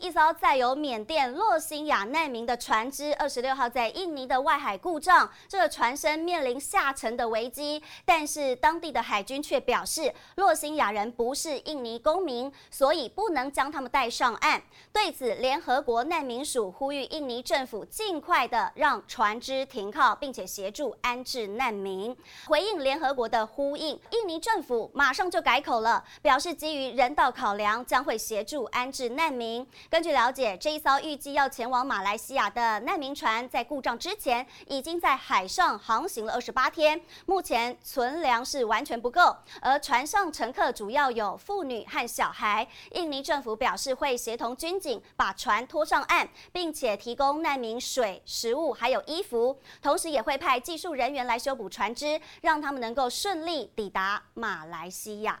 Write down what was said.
一艘载有缅甸洛辛亚难民的船只，二十六号在印尼的外海故障，这个船身面临下沉的危机。但是当地的海军却表示，洛辛亚人不是印尼公民，所以不能将他们带上岸。对此，联合国难民署呼吁印尼政府尽快的让船只停靠，并且协助安置难民。回应联合国的呼应，印尼政府马上就改口了，表示基于人道考量，将会协助安置难民。根据了解，这一艘预计要前往马来西亚的难民船，在故障之前已经在海上航行了二十八天，目前存粮是完全不够，而船上乘客主要有妇女和小孩。印尼政府表示会协同军警把船拖上岸，并且提供难民水、食物还有衣服，同时也会派技术人员来修补船只，让他们能够顺利抵达马来西亚。